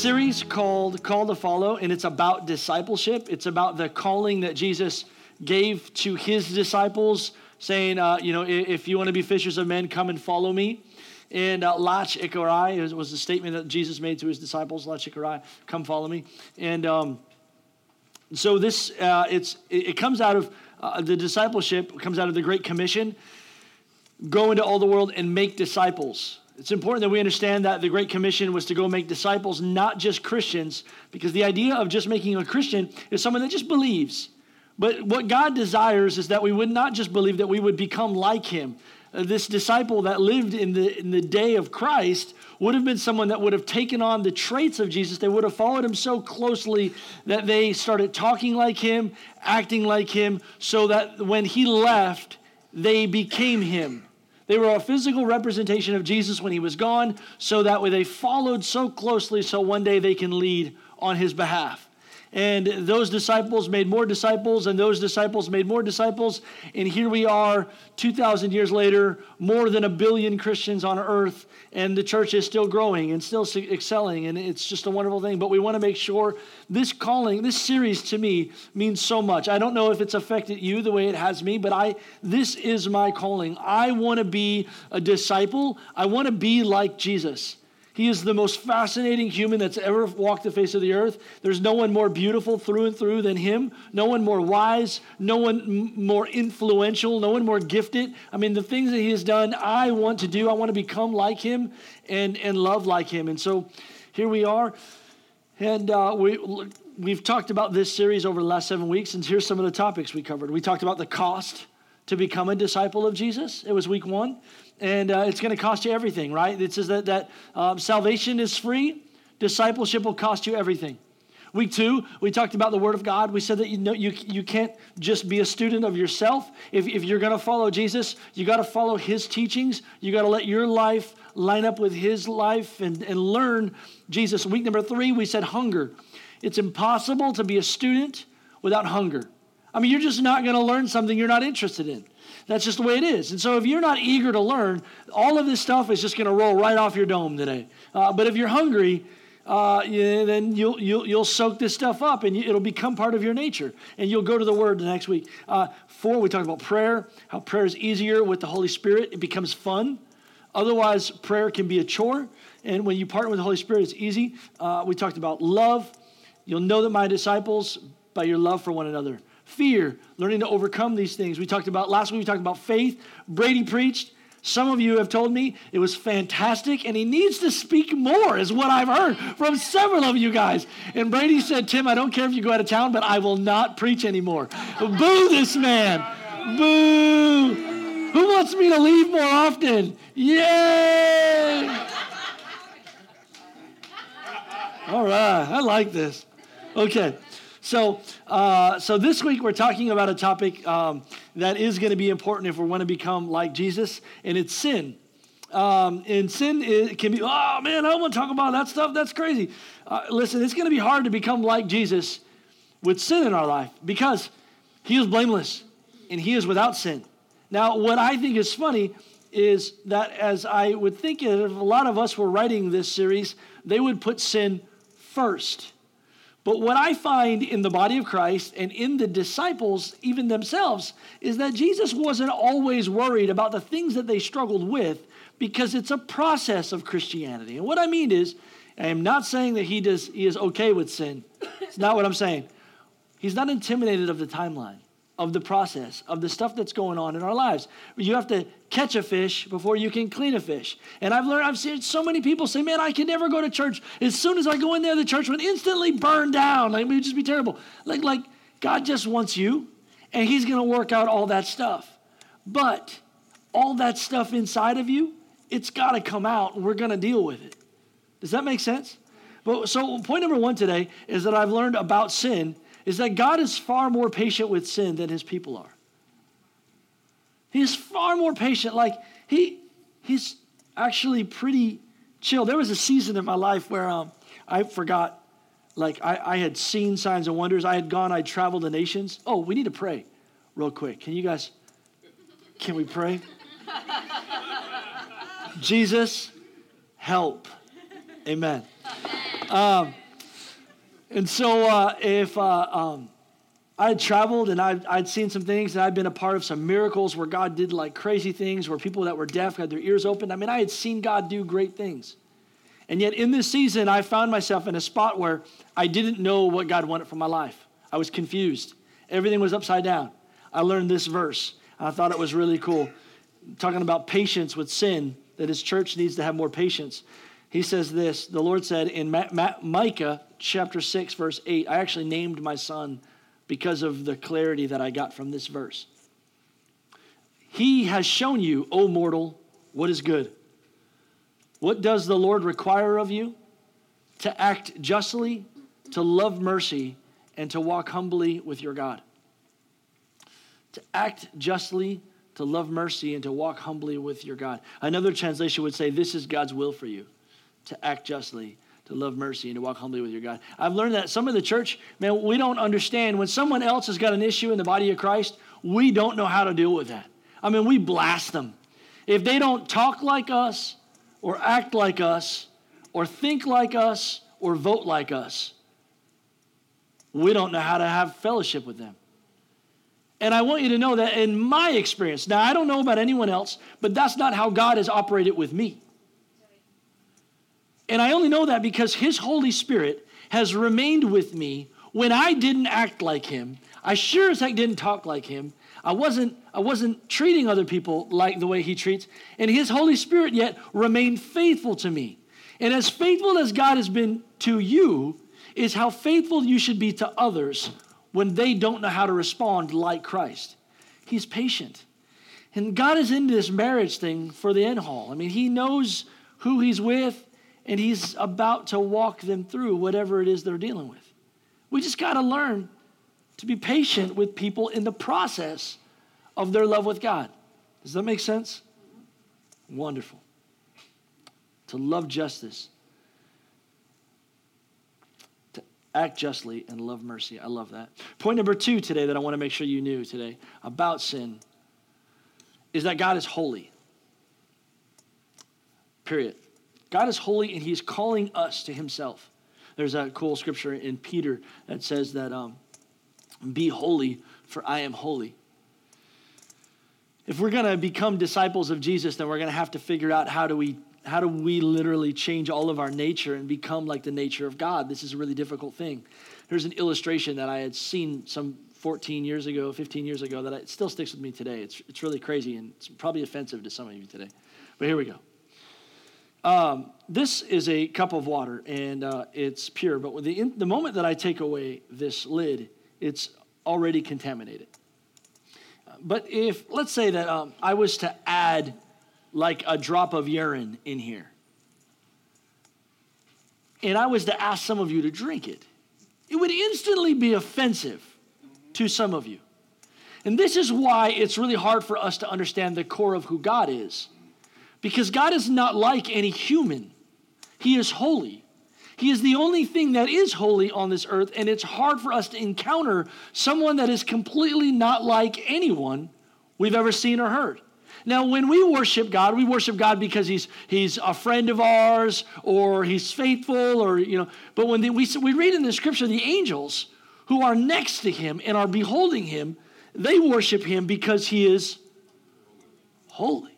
series called Call to Follow, and it's about discipleship. It's about the calling that Jesus gave to his disciples, saying, uh, you know, if you want to be fishers of men, come and follow me. And uh, Lach Ikarai was the statement that Jesus made to his disciples, Lach Ikarai, come follow me. And um, so this, uh, it's, it comes out of uh, the discipleship, comes out of the Great Commission, go into all the world and make disciples. It's important that we understand that the Great Commission was to go make disciples, not just Christians, because the idea of just making a Christian is someone that just believes. But what God desires is that we would not just believe, that we would become like Him. Uh, this disciple that lived in the, in the day of Christ would have been someone that would have taken on the traits of Jesus. They would have followed him so closely that they started talking like him, acting like him, so that when he left, they became him. They were a physical representation of Jesus when he was gone, so that way they followed so closely so one day they can lead on his behalf. And those disciples made more disciples, and those disciples made more disciples. And here we are, 2,000 years later, more than a billion Christians on earth, and the church is still growing and still excelling. And it's just a wonderful thing. But we want to make sure this calling, this series to me means so much. I don't know if it's affected you the way it has me, but I this is my calling. I want to be a disciple, I want to be like Jesus. He is the most fascinating human that's ever walked the face of the earth. There's no one more beautiful through and through than him, no one more wise, no one m- more influential, no one more gifted. I mean, the things that he has done, I want to do. I want to become like him and, and love like him. And so here we are. And uh, we, we've talked about this series over the last seven weeks, and here's some of the topics we covered. We talked about the cost to become a disciple of Jesus. It was week one and uh, it's going to cost you everything, right? It says that, that um, salvation is free, discipleship will cost you everything. Week two, we talked about the Word of God. We said that you know you, you can't just be a student of yourself. If, if you're going to follow Jesus, you got to follow His teachings. You got to let your life line up with His life and, and learn Jesus. Week number three, we said hunger. It's impossible to be a student without hunger. I mean, you're just not going to learn something you're not interested in. That's just the way it is. And so if you're not eager to learn, all of this stuff is just going to roll right off your dome today. Uh, but if you're hungry, uh, yeah, then you'll, you'll, you'll soak this stuff up and you, it'll become part of your nature. And you'll go to the Word the next week. Uh, four, we talked about prayer, how prayer is easier with the Holy Spirit. It becomes fun. Otherwise, prayer can be a chore. And when you partner with the Holy Spirit, it's easy. Uh, we talked about love. You'll know that my disciples by your love for one another fear, learning to overcome these things. We talked about last week, we talked about faith. Brady preached. Some of you have told me it was fantastic, and he needs to speak more, is what I've heard from several of you guys. And Brady said, Tim, I don't care if you go out of town, but I will not preach anymore. Boo this man. Boo. Who wants me to leave more often? Yay! All right, I like this. Okay. So, uh, so this week we're talking about a topic um, that is going to be important if we want to become like Jesus, and it's sin. Um, and sin can be, oh man, I don't want to talk about that stuff. That's crazy. Uh, listen, it's going to be hard to become like Jesus with sin in our life because he is blameless and he is without sin. Now, what I think is funny is that as I would think if a lot of us were writing this series, they would put sin first. But what I find in the body of Christ and in the disciples, even themselves, is that Jesus wasn't always worried about the things that they struggled with because it's a process of Christianity. And what I mean is, I am not saying that he, does, he is okay with sin. It's not what I'm saying. He's not intimidated of the timeline of the process, of the stuff that's going on in our lives. You have to catch a fish before you can clean a fish. And I've learned, I've seen so many people say, man, I can never go to church. As soon as I go in there, the church would instantly burn down. Like, it would just be terrible. Like, like God just wants you, and He's going to work out all that stuff. But all that stuff inside of you, it's got to come out, and we're going to deal with it. Does that make sense? But, so, point number one today is that I've learned about sin is that God is far more patient with sin than his people are. He is far more patient. Like he he's actually pretty chill. There was a season in my life where um, I forgot, like I, I had seen signs and wonders. I had gone, I'd traveled the nations. Oh, we need to pray real quick. Can you guys, can we pray? Jesus, help. Amen. Um, and so uh, if uh, um, I had traveled and I'd, I'd seen some things and I'd been a part of some miracles where God did like crazy things, where people that were deaf had their ears open. I mean, I had seen God do great things. And yet in this season, I found myself in a spot where I didn't know what God wanted for my life. I was confused. Everything was upside down. I learned this verse. I thought it was really cool. Talking about patience with sin, that his church needs to have more patience. He says this The Lord said in Ma- Ma- Micah chapter 6, verse 8, I actually named my son because of the clarity that I got from this verse. He has shown you, O mortal, what is good. What does the Lord require of you? To act justly, to love mercy, and to walk humbly with your God. To act justly, to love mercy, and to walk humbly with your God. Another translation would say, This is God's will for you to act justly, to love mercy, and to walk humbly with your God. I've learned that some of the church, man, we don't understand when someone else has got an issue in the body of Christ, we don't know how to deal with that. I mean, we blast them. If they don't talk like us, or act like us, or think like us, or vote like us, we don't know how to have fellowship with them. And I want you to know that in my experience, now I don't know about anyone else, but that's not how God has operated with me. And I only know that because His Holy Spirit has remained with me when I didn't act like Him. I sure as heck didn't talk like Him. I wasn't, I wasn't treating other people like the way He treats. And His Holy Spirit yet remained faithful to me. And as faithful as God has been to you, is how faithful you should be to others when they don't know how to respond like Christ. He's patient. And God is into this marriage thing for the end haul. I mean, He knows who He's with, and He's about to walk them through whatever it is they're dealing with. We just got to learn to be patient with people in the process of their love with God. Does that make sense? Wonderful. To love justice, to act justly, and love mercy. I love that. Point number two today that I want to make sure you knew today about sin is that God is holy. Period. God is holy and he's calling us to himself. There's that cool scripture in Peter that says that, um, be holy, for I am holy. If we're going to become disciples of Jesus, then we're going to have to figure out how do we how do we literally change all of our nature and become like the nature of God? This is a really difficult thing. Here's an illustration that I had seen some 14 years ago, 15 years ago, that it still sticks with me today. It's, it's really crazy and it's probably offensive to some of you today. But here we go. Um, this is a cup of water and uh, it's pure, but the, in, the moment that I take away this lid, it's already contaminated. But if, let's say that um, I was to add like a drop of urine in here, and I was to ask some of you to drink it, it would instantly be offensive to some of you. And this is why it's really hard for us to understand the core of who God is because God is not like any human, He is holy. He is the only thing that is holy on this earth, and it's hard for us to encounter someone that is completely not like anyone we've ever seen or heard. Now, when we worship God, we worship God because He's He's a friend of ours, or He's faithful, or you know. But when the, we we read in the Scripture, the angels who are next to Him and are beholding Him, they worship Him because He is holy.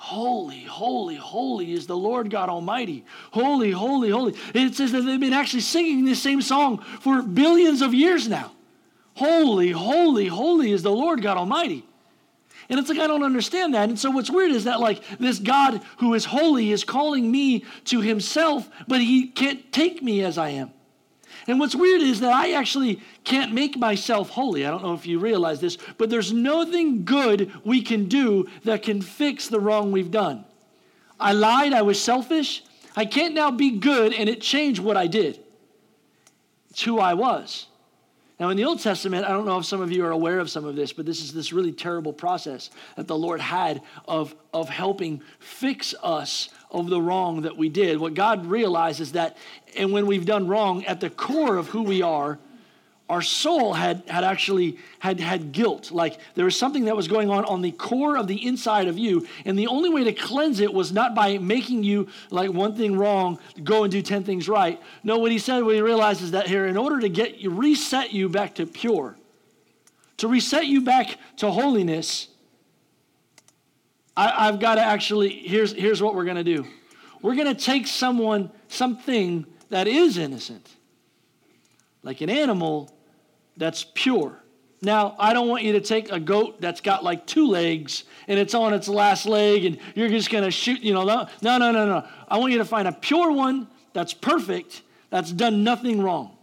Holy, holy, holy is the Lord God Almighty. Holy, holy, holy. It says that they've been actually singing this same song for billions of years now. Holy, holy, holy is the Lord God Almighty. And it's like, I don't understand that. And so what's weird is that, like, this God who is holy is calling me to himself, but he can't take me as I am. And what's weird is that I actually can't make myself holy. I don't know if you realize this, but there's nothing good we can do that can fix the wrong we've done. I lied, I was selfish. I can't now be good and it changed what I did. It's who I was. Now, in the Old Testament, I don't know if some of you are aware of some of this, but this is this really terrible process that the Lord had of, of helping fix us of the wrong that we did. What God realizes that, and when we've done wrong, at the core of who we are, our soul had, had actually had, had guilt like there was something that was going on on the core of the inside of you and the only way to cleanse it was not by making you like one thing wrong go and do 10 things right no what he said what he realized is that here in order to get you reset you back to pure to reset you back to holiness I, i've got to actually here's here's what we're going to do we're going to take someone something that is innocent like an animal that's pure. Now, I don't want you to take a goat that's got like two legs and it's on its last leg and you're just going to shoot, you know, no, no, no, no. I want you to find a pure one that's perfect, that's done nothing wrong.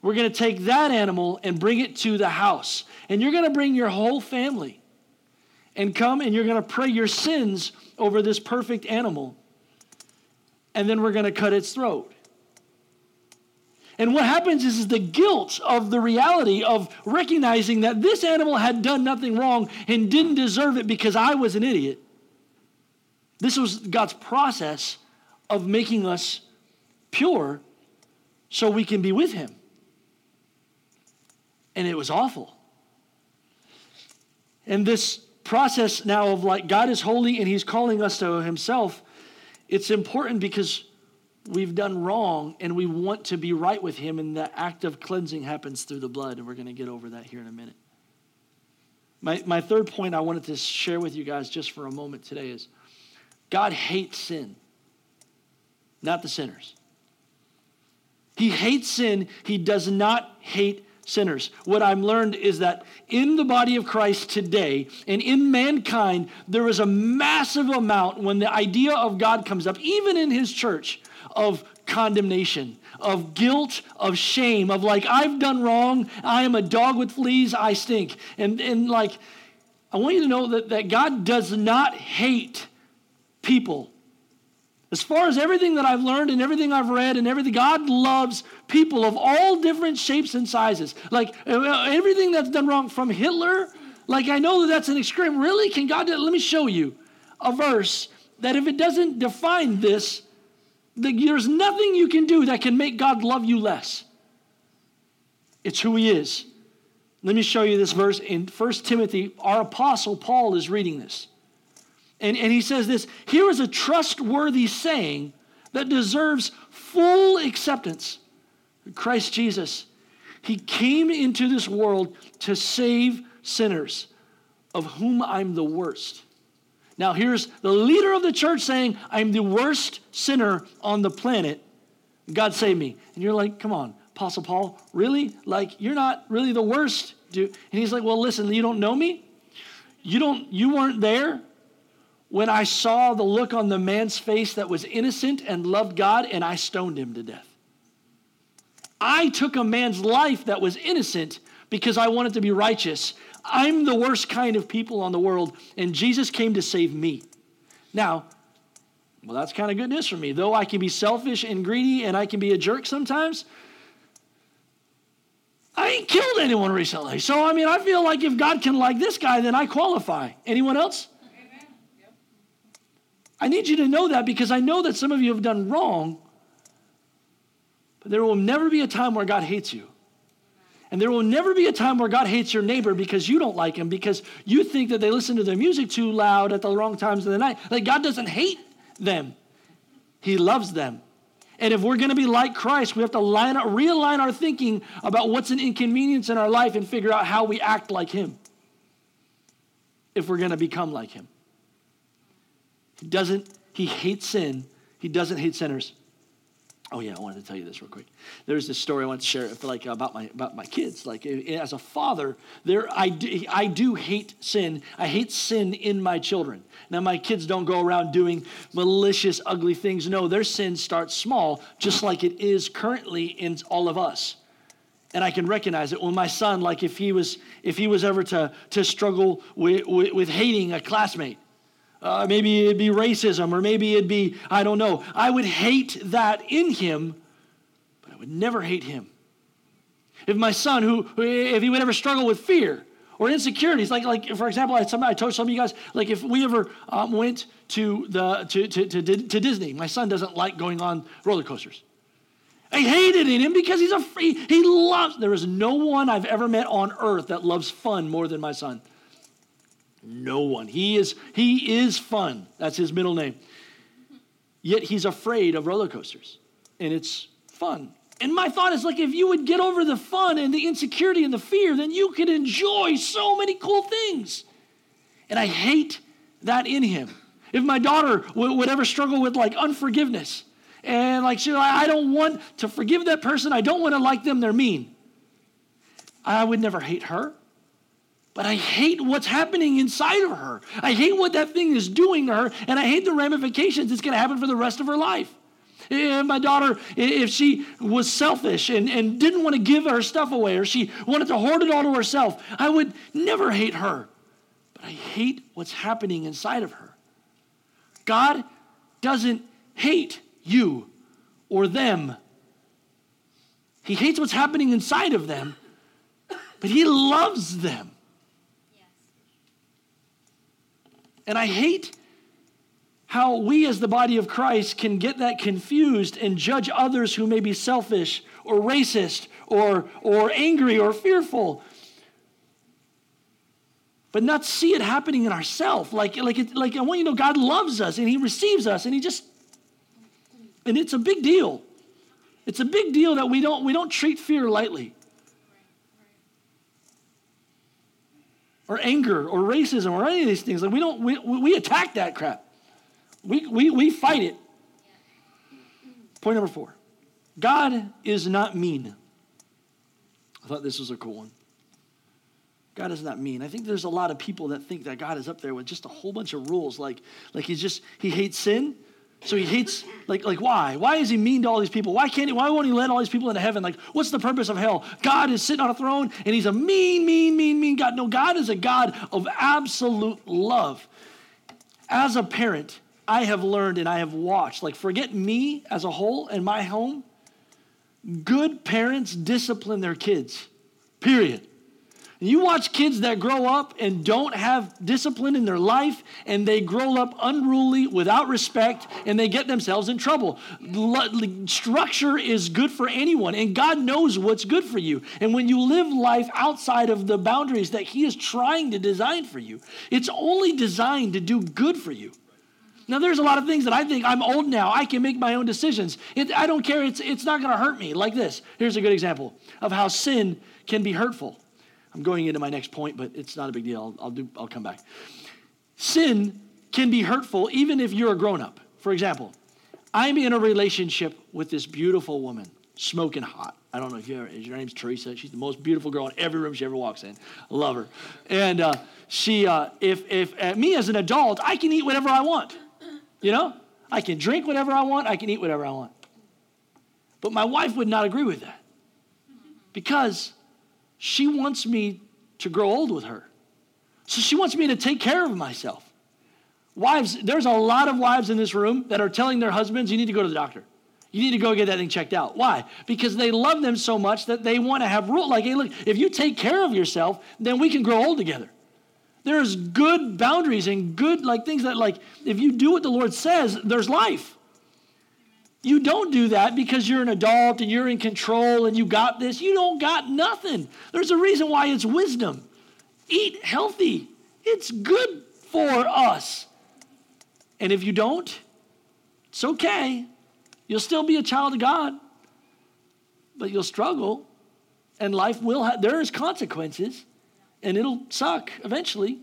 We're going to take that animal and bring it to the house. And you're going to bring your whole family and come and you're going to pray your sins over this perfect animal. And then we're going to cut its throat. And what happens is, is the guilt of the reality of recognizing that this animal had done nothing wrong and didn't deserve it because I was an idiot. This was God's process of making us pure so we can be with Him. And it was awful. And this process now of like God is holy and He's calling us to Himself, it's important because we've done wrong and we want to be right with him and the act of cleansing happens through the blood and we're going to get over that here in a minute. My, my third point i wanted to share with you guys just for a moment today is god hates sin not the sinners. He hates sin. He does not hate sinners. What I've learned is that in the body of Christ today and in mankind, there is a massive amount when the idea of God comes up, even in his church, of condemnation, of guilt, of shame, of like, I've done wrong, I am a dog with fleas, I stink. And, and like, I want you to know that, that God does not hate people. As far as everything that I've learned and everything I've read and everything, God loves people of all different shapes and sizes. Like uh, everything that's done wrong from Hitler, like I know that that's an extreme. Really? Can God, let me show you a verse that if it doesn't define this, there's nothing you can do that can make God love you less. It's who He is. Let me show you this verse in 1 Timothy. Our apostle Paul is reading this. And, and he says this here is a trustworthy saying that deserves full acceptance. Christ Jesus, He came into this world to save sinners, of whom I'm the worst. Now, here's the leader of the church saying, I'm the worst sinner on the planet. God save me. And you're like, come on, Apostle Paul, really? Like, you're not really the worst, dude. And he's like, well, listen, you don't know me? You don't, you weren't there when I saw the look on the man's face that was innocent and loved God, and I stoned him to death. I took a man's life that was innocent because I wanted to be righteous. I'm the worst kind of people on the world, and Jesus came to save me. Now, well, that's kind of good news for me. Though I can be selfish and greedy and I can be a jerk sometimes, I ain't killed anyone recently. So, I mean, I feel like if God can like this guy, then I qualify. Anyone else? I need you to know that because I know that some of you have done wrong, but there will never be a time where God hates you. And there will never be a time where God hates your neighbor because you don't like him, because you think that they listen to their music too loud at the wrong times of the night. Like God doesn't hate them, He loves them. And if we're going to be like Christ, we have to line up, realign our thinking about what's an inconvenience in our life and figure out how we act like Him if we're going to become like Him. He doesn't, He hates sin, He doesn't hate sinners. Oh yeah, I wanted to tell you this real quick. There's this story I want to share, like about my about my kids. Like as a father, there I do, I do hate sin. I hate sin in my children. Now my kids don't go around doing malicious, ugly things. No, their sin starts small, just like it is currently in all of us. And I can recognize it when my son, like if he was if he was ever to to struggle with, with, with hating a classmate, uh, maybe it'd be racism, or maybe it'd be, I don't know. I would hate that in him, but I would never hate him. If my son, who, if he would ever struggle with fear or insecurities, like, like for example, I, I told some of you guys, like if we ever um, went to, the, to, to, to, to Disney, my son doesn't like going on roller coasters. I hate it in him because he's a free, he loves, there is no one I've ever met on earth that loves fun more than my son. No one. He is, he is fun. That's his middle name. Yet he's afraid of roller coasters. And it's fun. And my thought is like, if you would get over the fun and the insecurity and the fear, then you could enjoy so many cool things. And I hate that in him. If my daughter would ever struggle with like unforgiveness, and like she, I don't want to forgive that person, I don't want to like them, they're mean. I would never hate her. But I hate what's happening inside of her. I hate what that thing is doing to her, and I hate the ramifications it's going to happen for the rest of her life. And my daughter, if she was selfish and, and didn't want to give her stuff away, or she wanted to hoard it all to herself, I would never hate her. But I hate what's happening inside of her. God doesn't hate you or them, He hates what's happening inside of them, but He loves them. And I hate how we as the body of Christ can get that confused and judge others who may be selfish or racist or, or angry or fearful. But not see it happening in ourselves. Like, like, it, like I want you to know God loves us and He receives us and He just, and it's a big deal. It's a big deal that we don't, we don't treat fear lightly. Or anger or racism or any of these things. Like we don't, we, we attack that crap. We, we, we fight it. Point number four God is not mean. I thought this was a cool one. God is not mean. I think there's a lot of people that think that God is up there with just a whole bunch of rules. Like, like he's just, he hates sin. So he hates, like, like why? Why is he mean to all these people? Why can't he, why won't he let all these people into heaven? Like, what's the purpose of hell? God is sitting on a throne and he's a mean, mean, mean, mean God. No, God is a God of absolute love. As a parent, I have learned and I have watched, like, forget me as a whole and my home. Good parents discipline their kids, period. You watch kids that grow up and don't have discipline in their life, and they grow up unruly, without respect, and they get themselves in trouble. Structure is good for anyone, and God knows what's good for you. And when you live life outside of the boundaries that He is trying to design for you, it's only designed to do good for you. Now, there's a lot of things that I think I'm old now. I can make my own decisions. It, I don't care. It's, it's not going to hurt me. Like this. Here's a good example of how sin can be hurtful. I'm going into my next point, but it's not a big deal. I'll, I'll, do, I'll come back. Sin can be hurtful even if you're a grown up. For example, I'm in a relationship with this beautiful woman, smoking hot. I don't know if you ever, your name's Teresa. She's the most beautiful girl in every room she ever walks in. I love her. And uh, she, uh, if, if uh, me as an adult, I can eat whatever I want. You know? I can drink whatever I want. I can eat whatever I want. But my wife would not agree with that because she wants me to grow old with her. So she wants me to take care of myself. Wives, there's a lot of wives in this room that are telling their husbands, you need to go to the doctor. You need to go get that thing checked out. Why? Because they love them so much that they want to have rule. Like, hey, look, if you take care of yourself, then we can grow old together. There's good boundaries and good like things that like if you do what the Lord says, there's life. You don't do that because you're an adult and you're in control and you got this. You don't got nothing. There's a reason why it's wisdom. Eat healthy, it's good for us. And if you don't, it's okay. You'll still be a child of God, but you'll struggle, and life will have, there is consequences, and it'll suck eventually.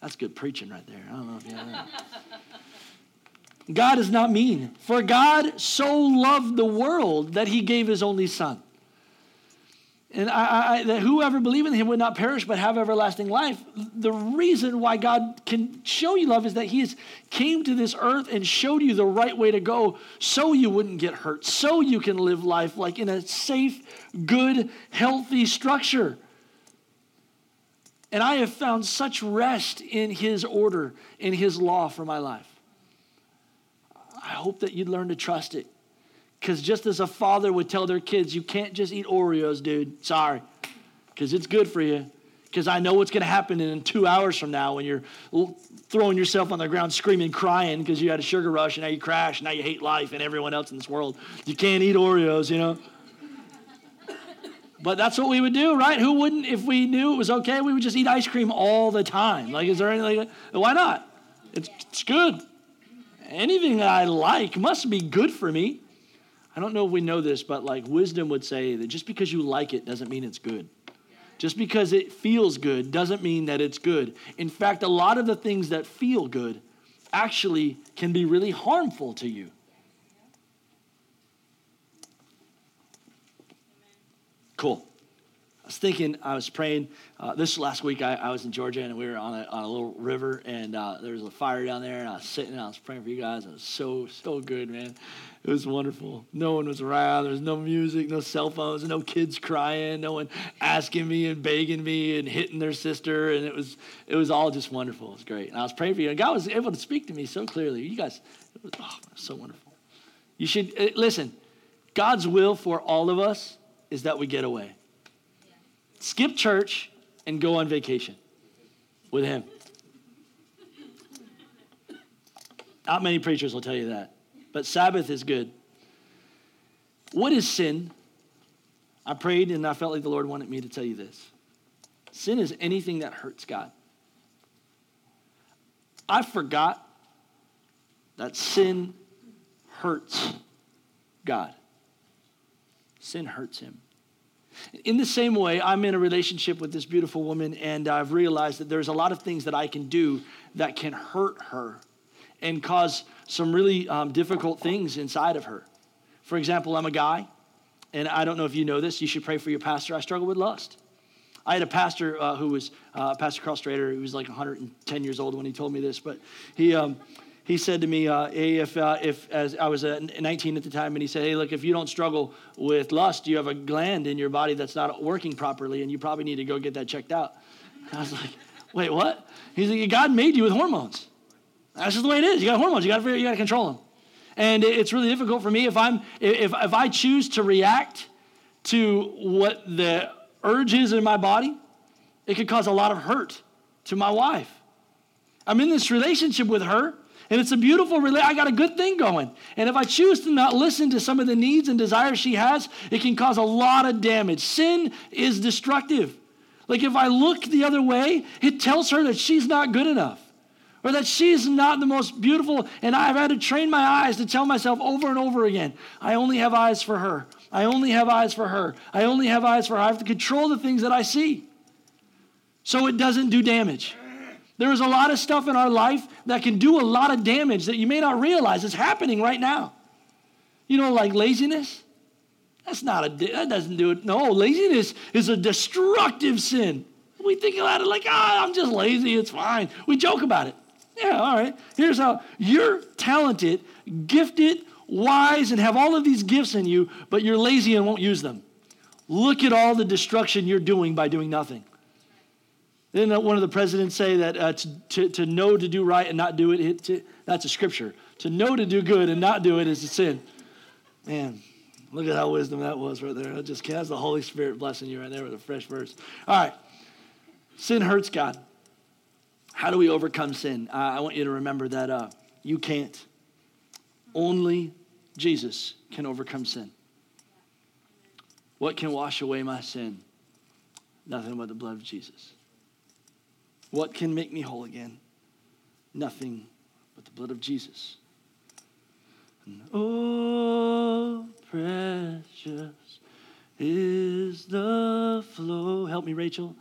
That's good preaching right there. I don't know if you know that. God is not mean. For God so loved the world that he gave his only son. And I, I, that whoever believe in him would not perish but have everlasting life. The reason why God can show you love is that he has came to this earth and showed you the right way to go so you wouldn't get hurt, so you can live life like in a safe, good, healthy structure. And I have found such rest in his order, in his law for my life. I hope that you'd learn to trust it. Because just as a father would tell their kids, you can't just eat Oreos, dude. Sorry. Because it's good for you. because I know what's going to happen in two hours from now when you're throwing yourself on the ground screaming, crying because you had a sugar rush and now you crash, and now you hate life and everyone else in this world. You can't eat Oreos, you know. But that's what we would do, right? Who wouldn't, if we knew it was okay, we would just eat ice cream all the time. Like, is there anything Why not? It's, it's good. Anything that I like must be good for me. I don't know if we know this, but like wisdom would say that just because you like it doesn't mean it's good. Just because it feels good doesn't mean that it's good. In fact, a lot of the things that feel good actually can be really harmful to you. Cool. Was thinking, I was praying. Uh, this last week, I, I, was in Georgia and we were on a, on a little river, and uh, there was a fire down there. And I was sitting and I was praying for you guys. It was so, so good, man. It was wonderful. No one was around. There was no music, no cell phones, no kids crying, no one asking me and begging me and hitting their sister. And it was, it was all just wonderful. It was great. And I was praying for you. And God was able to speak to me so clearly. You guys, it was, oh, it was so wonderful. You should, uh, listen, God's will for all of us is that we get away. Skip church and go on vacation with Him. Not many preachers will tell you that, but Sabbath is good. What is sin? I prayed and I felt like the Lord wanted me to tell you this. Sin is anything that hurts God. I forgot that sin hurts God. Sin hurts him. In the same way, I'm in a relationship with this beautiful woman, and I've realized that there's a lot of things that I can do that can hurt her and cause some really um, difficult things inside of her. For example, I'm a guy, and I don't know if you know this, you should pray for your pastor. I struggle with lust. I had a pastor uh, who was uh, Pastor Karl Strader, who was like 110 years old when he told me this, but he, um, he said to me, uh, hey, if, uh, if as I was uh, 19 at the time, and he said, hey, look, if you don't struggle with lust, you have a gland in your body that's not working properly, and you probably need to go get that checked out. I was like, wait, what? He's like, God made you with hormones. That's just the way it is. You got hormones. You got to you got to control them. And it's really difficult for me if I'm if if I choose to react to what the urge is in my body, it could cause a lot of hurt to my wife. I'm in this relationship with her and it's a beautiful relationship. I got a good thing going. And if I choose to not listen to some of the needs and desires she has, it can cause a lot of damage. Sin is destructive. Like if I look the other way, it tells her that she's not good enough or that she's not the most beautiful. And I've had to train my eyes to tell myself over and over again I only have eyes for her. I only have eyes for her. I only have eyes for her. I have to control the things that I see so it doesn't do damage. There is a lot of stuff in our life that can do a lot of damage that you may not realize is happening right now. You know, like laziness. That's not a, that doesn't do it. No, laziness is a destructive sin. We think about it like, ah, I'm just lazy, it's fine. We joke about it. Yeah, all right. Here's how you're talented, gifted, wise, and have all of these gifts in you, but you're lazy and won't use them. Look at all the destruction you're doing by doing nothing. Didn't one of the presidents say that uh, to, to, to, know to do right and not do it, to, that's a scripture. To know to do good and not do it is a sin. Man, look at how wisdom that was right there. That just that's the Holy Spirit blessing you right there with a fresh verse. All right. Sin hurts God. How do we overcome sin? Uh, I want you to remember that uh, you can't. Only Jesus can overcome sin. What can wash away my sin? Nothing but the blood of Jesus. What can make me whole again? Nothing but the blood of Jesus. And oh, precious is the flow. Help me, Rachel.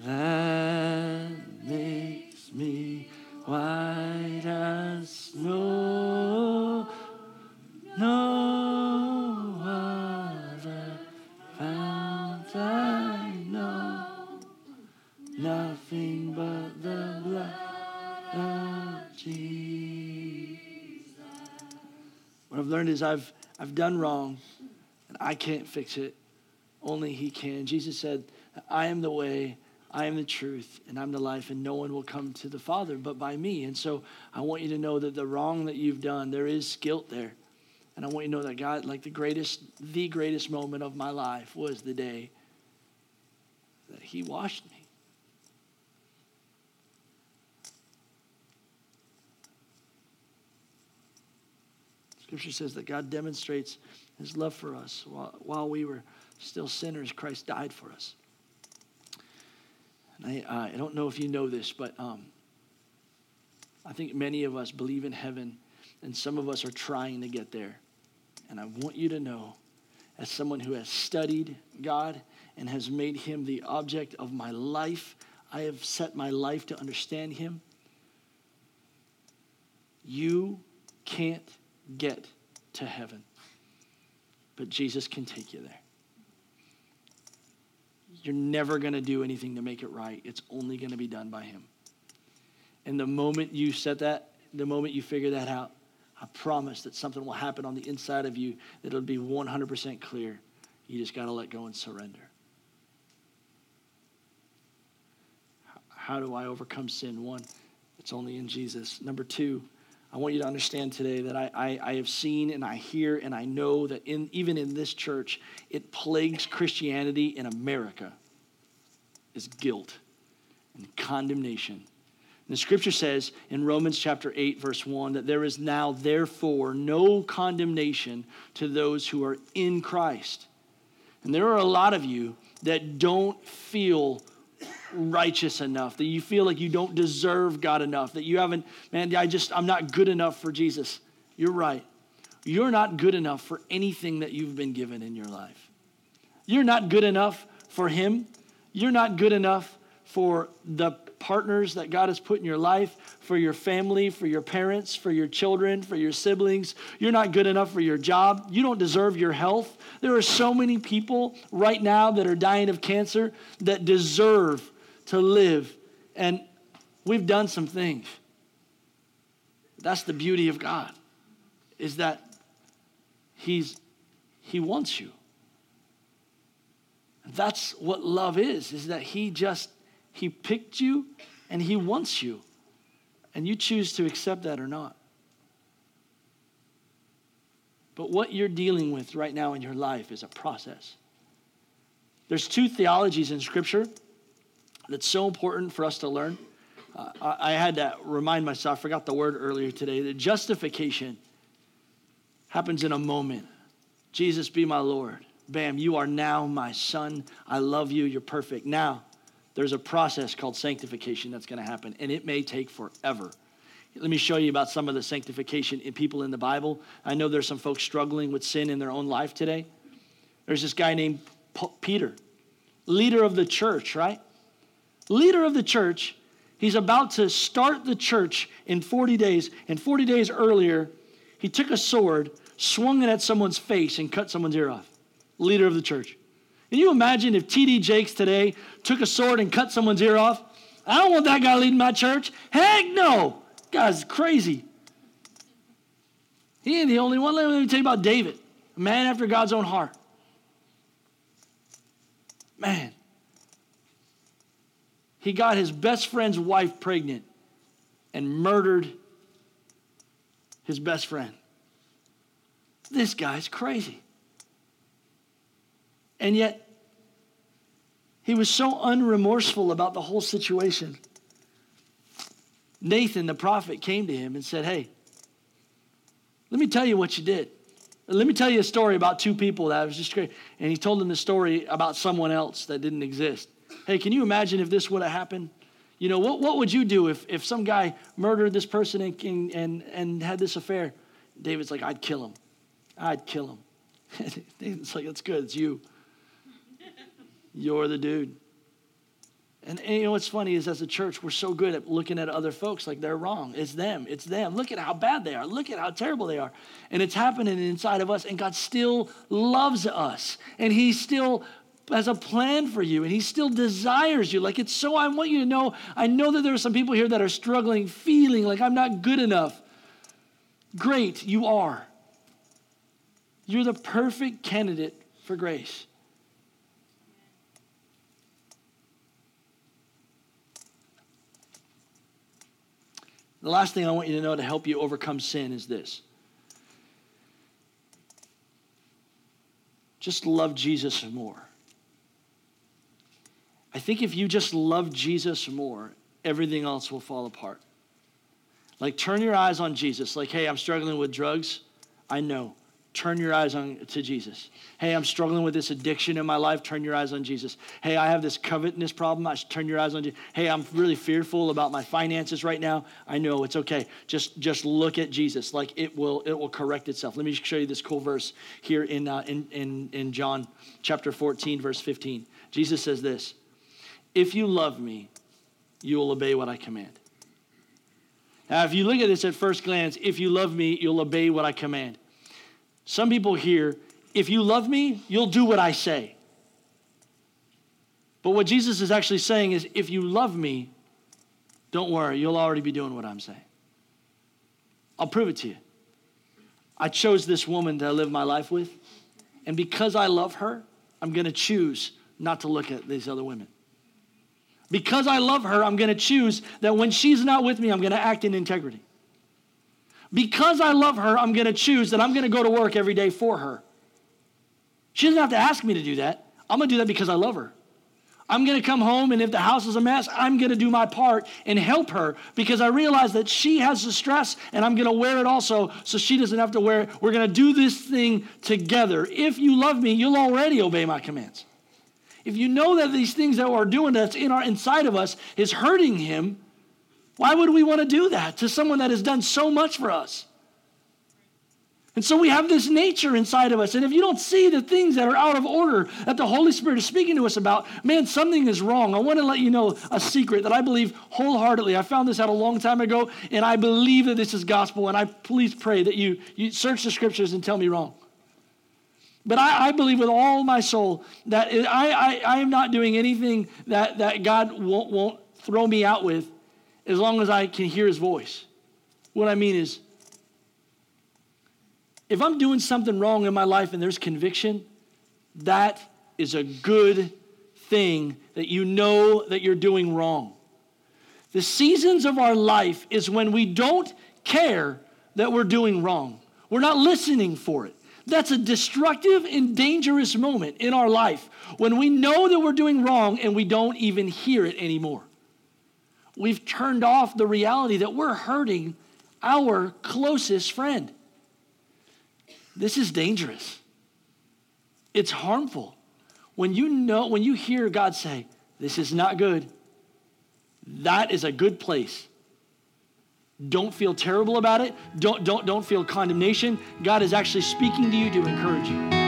That makes me white as snow. No learned is I've, I've done wrong and I can't fix it. Only He can. Jesus said, I am the way, I am the truth, and I'm the life, and no one will come to the Father but by me. And so I want you to know that the wrong that you've done, there is guilt there. And I want you to know that God, like the greatest, the greatest moment of my life was the day that He washed me Scripture says that God demonstrates his love for us while, while we were still sinners. Christ died for us. And I, I don't know if you know this, but um, I think many of us believe in heaven, and some of us are trying to get there. And I want you to know, as someone who has studied God and has made him the object of my life, I have set my life to understand him. You can't get to heaven, but Jesus can take you there. You're never going to do anything to make it right. It's only going to be done by Him. And the moment you set that, the moment you figure that out, I promise that something will happen on the inside of you that it'll be 100% clear. You just got to let go and surrender. How do I overcome sin? One, it's only in Jesus. Number two, I want you to understand today that I, I, I, have seen and I hear and I know that in, even in this church, it plagues Christianity in America is guilt and condemnation. And the scripture says in Romans chapter 8, verse 1, that there is now, therefore, no condemnation to those who are in Christ. And there are a lot of you that don't feel righteous enough, that you feel like you don't deserve God enough, that you haven't, man, I just, I'm not good enough for Jesus. You're right. You're not good enough for anything that you've been given in your life. You're not good enough for Him. You're not good enough for the partners that God has put in your life, for your family, for your parents, for your children, for your siblings. You're not good enough for your job. You don't deserve your health. There are so many people right now that are dying of cancer that deserve to live. And we've done some things. That's the beauty of God, is that He's He wants you. That's what love is, is that He just He picked you and He wants you. And you choose to accept that or not. But what you're dealing with right now in your life is a process. There's two theologies in Scripture that's so important for us to learn. Uh, I, I had to remind myself, I forgot the word earlier today, that justification happens in a moment. Jesus, be my Lord. Bam, you are now my son. I love you. You're perfect. Now, there's a process called sanctification that's going to happen, and it may take forever. Let me show you about some of the sanctification in people in the Bible. I know there's some folks struggling with sin in their own life today. There's this guy named Peter, leader of the church, right? Leader of the church. He's about to start the church in 40 days. And 40 days earlier, he took a sword, swung it at someone's face, and cut someone's ear off. Leader of the church. Can you imagine if T.D. Jakes today took a sword and cut someone's ear off? I don't want that guy leading my church. Heck no. Guy's crazy. He ain't the only one. Let me tell you about David, a man after God's own heart. Man, he got his best friend's wife pregnant and murdered his best friend. This guy's crazy. And yet, he was so unremorseful about the whole situation. Nathan, the prophet, came to him and said, Hey, let me tell you what you did. Let me tell you a story about two people that was just great. And he told him the story about someone else that didn't exist. Hey, can you imagine if this would have happened? You know, what, what would you do if, if some guy murdered this person and, and, and had this affair? David's like, I'd kill him. I'd kill him. David's like, that's good. It's you. You're the dude. And, and, you know what's funny is as a church, we're so good at looking at other folks like they're wrong. It's them. It's them. Look at how bad they are. Look at how terrible they are. And it's happening inside of us. And God still loves us. And He still has a plan for you and he still desires you. Like it's so, I want you to know, I know that there are some people here that are struggling, feeling like I'm not good enough. Great, you are. You're the perfect candidate for grace. The last thing I want you to know to help you overcome sin is this. Just love Jesus more. I think if you just love Jesus more, everything else will fall apart. Like, turn your eyes on Jesus. Like, hey, I'm struggling with drugs. I know. Turn your eyes on to Jesus. Hey, I'm struggling with this addiction in my life. Turn your eyes on Jesus. Hey, I have this covetousness problem. I should turn your eyes on Jesus. Hey, I'm really fearful about my finances right now. I know it's okay. Just just look at Jesus. Like it will it will correct itself. Let me show you this cool verse here in uh, in, in in John chapter 14 verse 15. Jesus says this: If you love me, you will obey what I command. Now, if you look at this at first glance, if you love me, you'll obey what I command. Some people hear, if you love me, you'll do what I say. But what Jesus is actually saying is, if you love me, don't worry, you'll already be doing what I'm saying. I'll prove it to you. I chose this woman that I live my life with, and because I love her, I'm going to choose not to look at these other women. Because I love her, I'm going to choose that when she's not with me, I'm going to act in integrity. Because I love her, I'm going to choose that I'm going to go to work every day for her. She doesn't have to ask me to do that. I'm going to do that because I love her. I'm going to come home, and if the house is a mess, I'm going to do my part and help her because I realize that she has the stress, and I'm going to wear it also so she doesn't have to wear it. We're going to do this thing together. If you love me, you'll already obey my commands. If you know that these things that we're doing that's in our inside of us is hurting him, why would we want to do that to someone that has done so much for us? And so we have this nature inside of us. And if you don't see the things that are out of order that the Holy Spirit is speaking to us about, man, something is wrong. I want to let you know a secret that I believe wholeheartedly. I found this out a long time ago, and I believe that this is gospel. And I please pray that you, you search the scriptures and tell me wrong. But I, I, believe with all my soul that I, I, I, am not doing anything that, that God won't, won't throw me out with as long as I can hear his voice. What I mean is, if I'm doing something wrong in my life and there's conviction, that is a good thing that you know that you're doing wrong. The seasons of our life is when we don't care that we're doing wrong. We're not listening for it. That's a destructive and dangerous moment in our life when we know that we're doing wrong and we don't even hear it anymore. We've turned off the reality that we're hurting our closest friend. This is dangerous. It's harmful. When you know, when you hear God say, This is not good, that is a good place don't feel terrible about it. Don't, don't, don't feel condemnation. God is actually speaking to you to encourage you.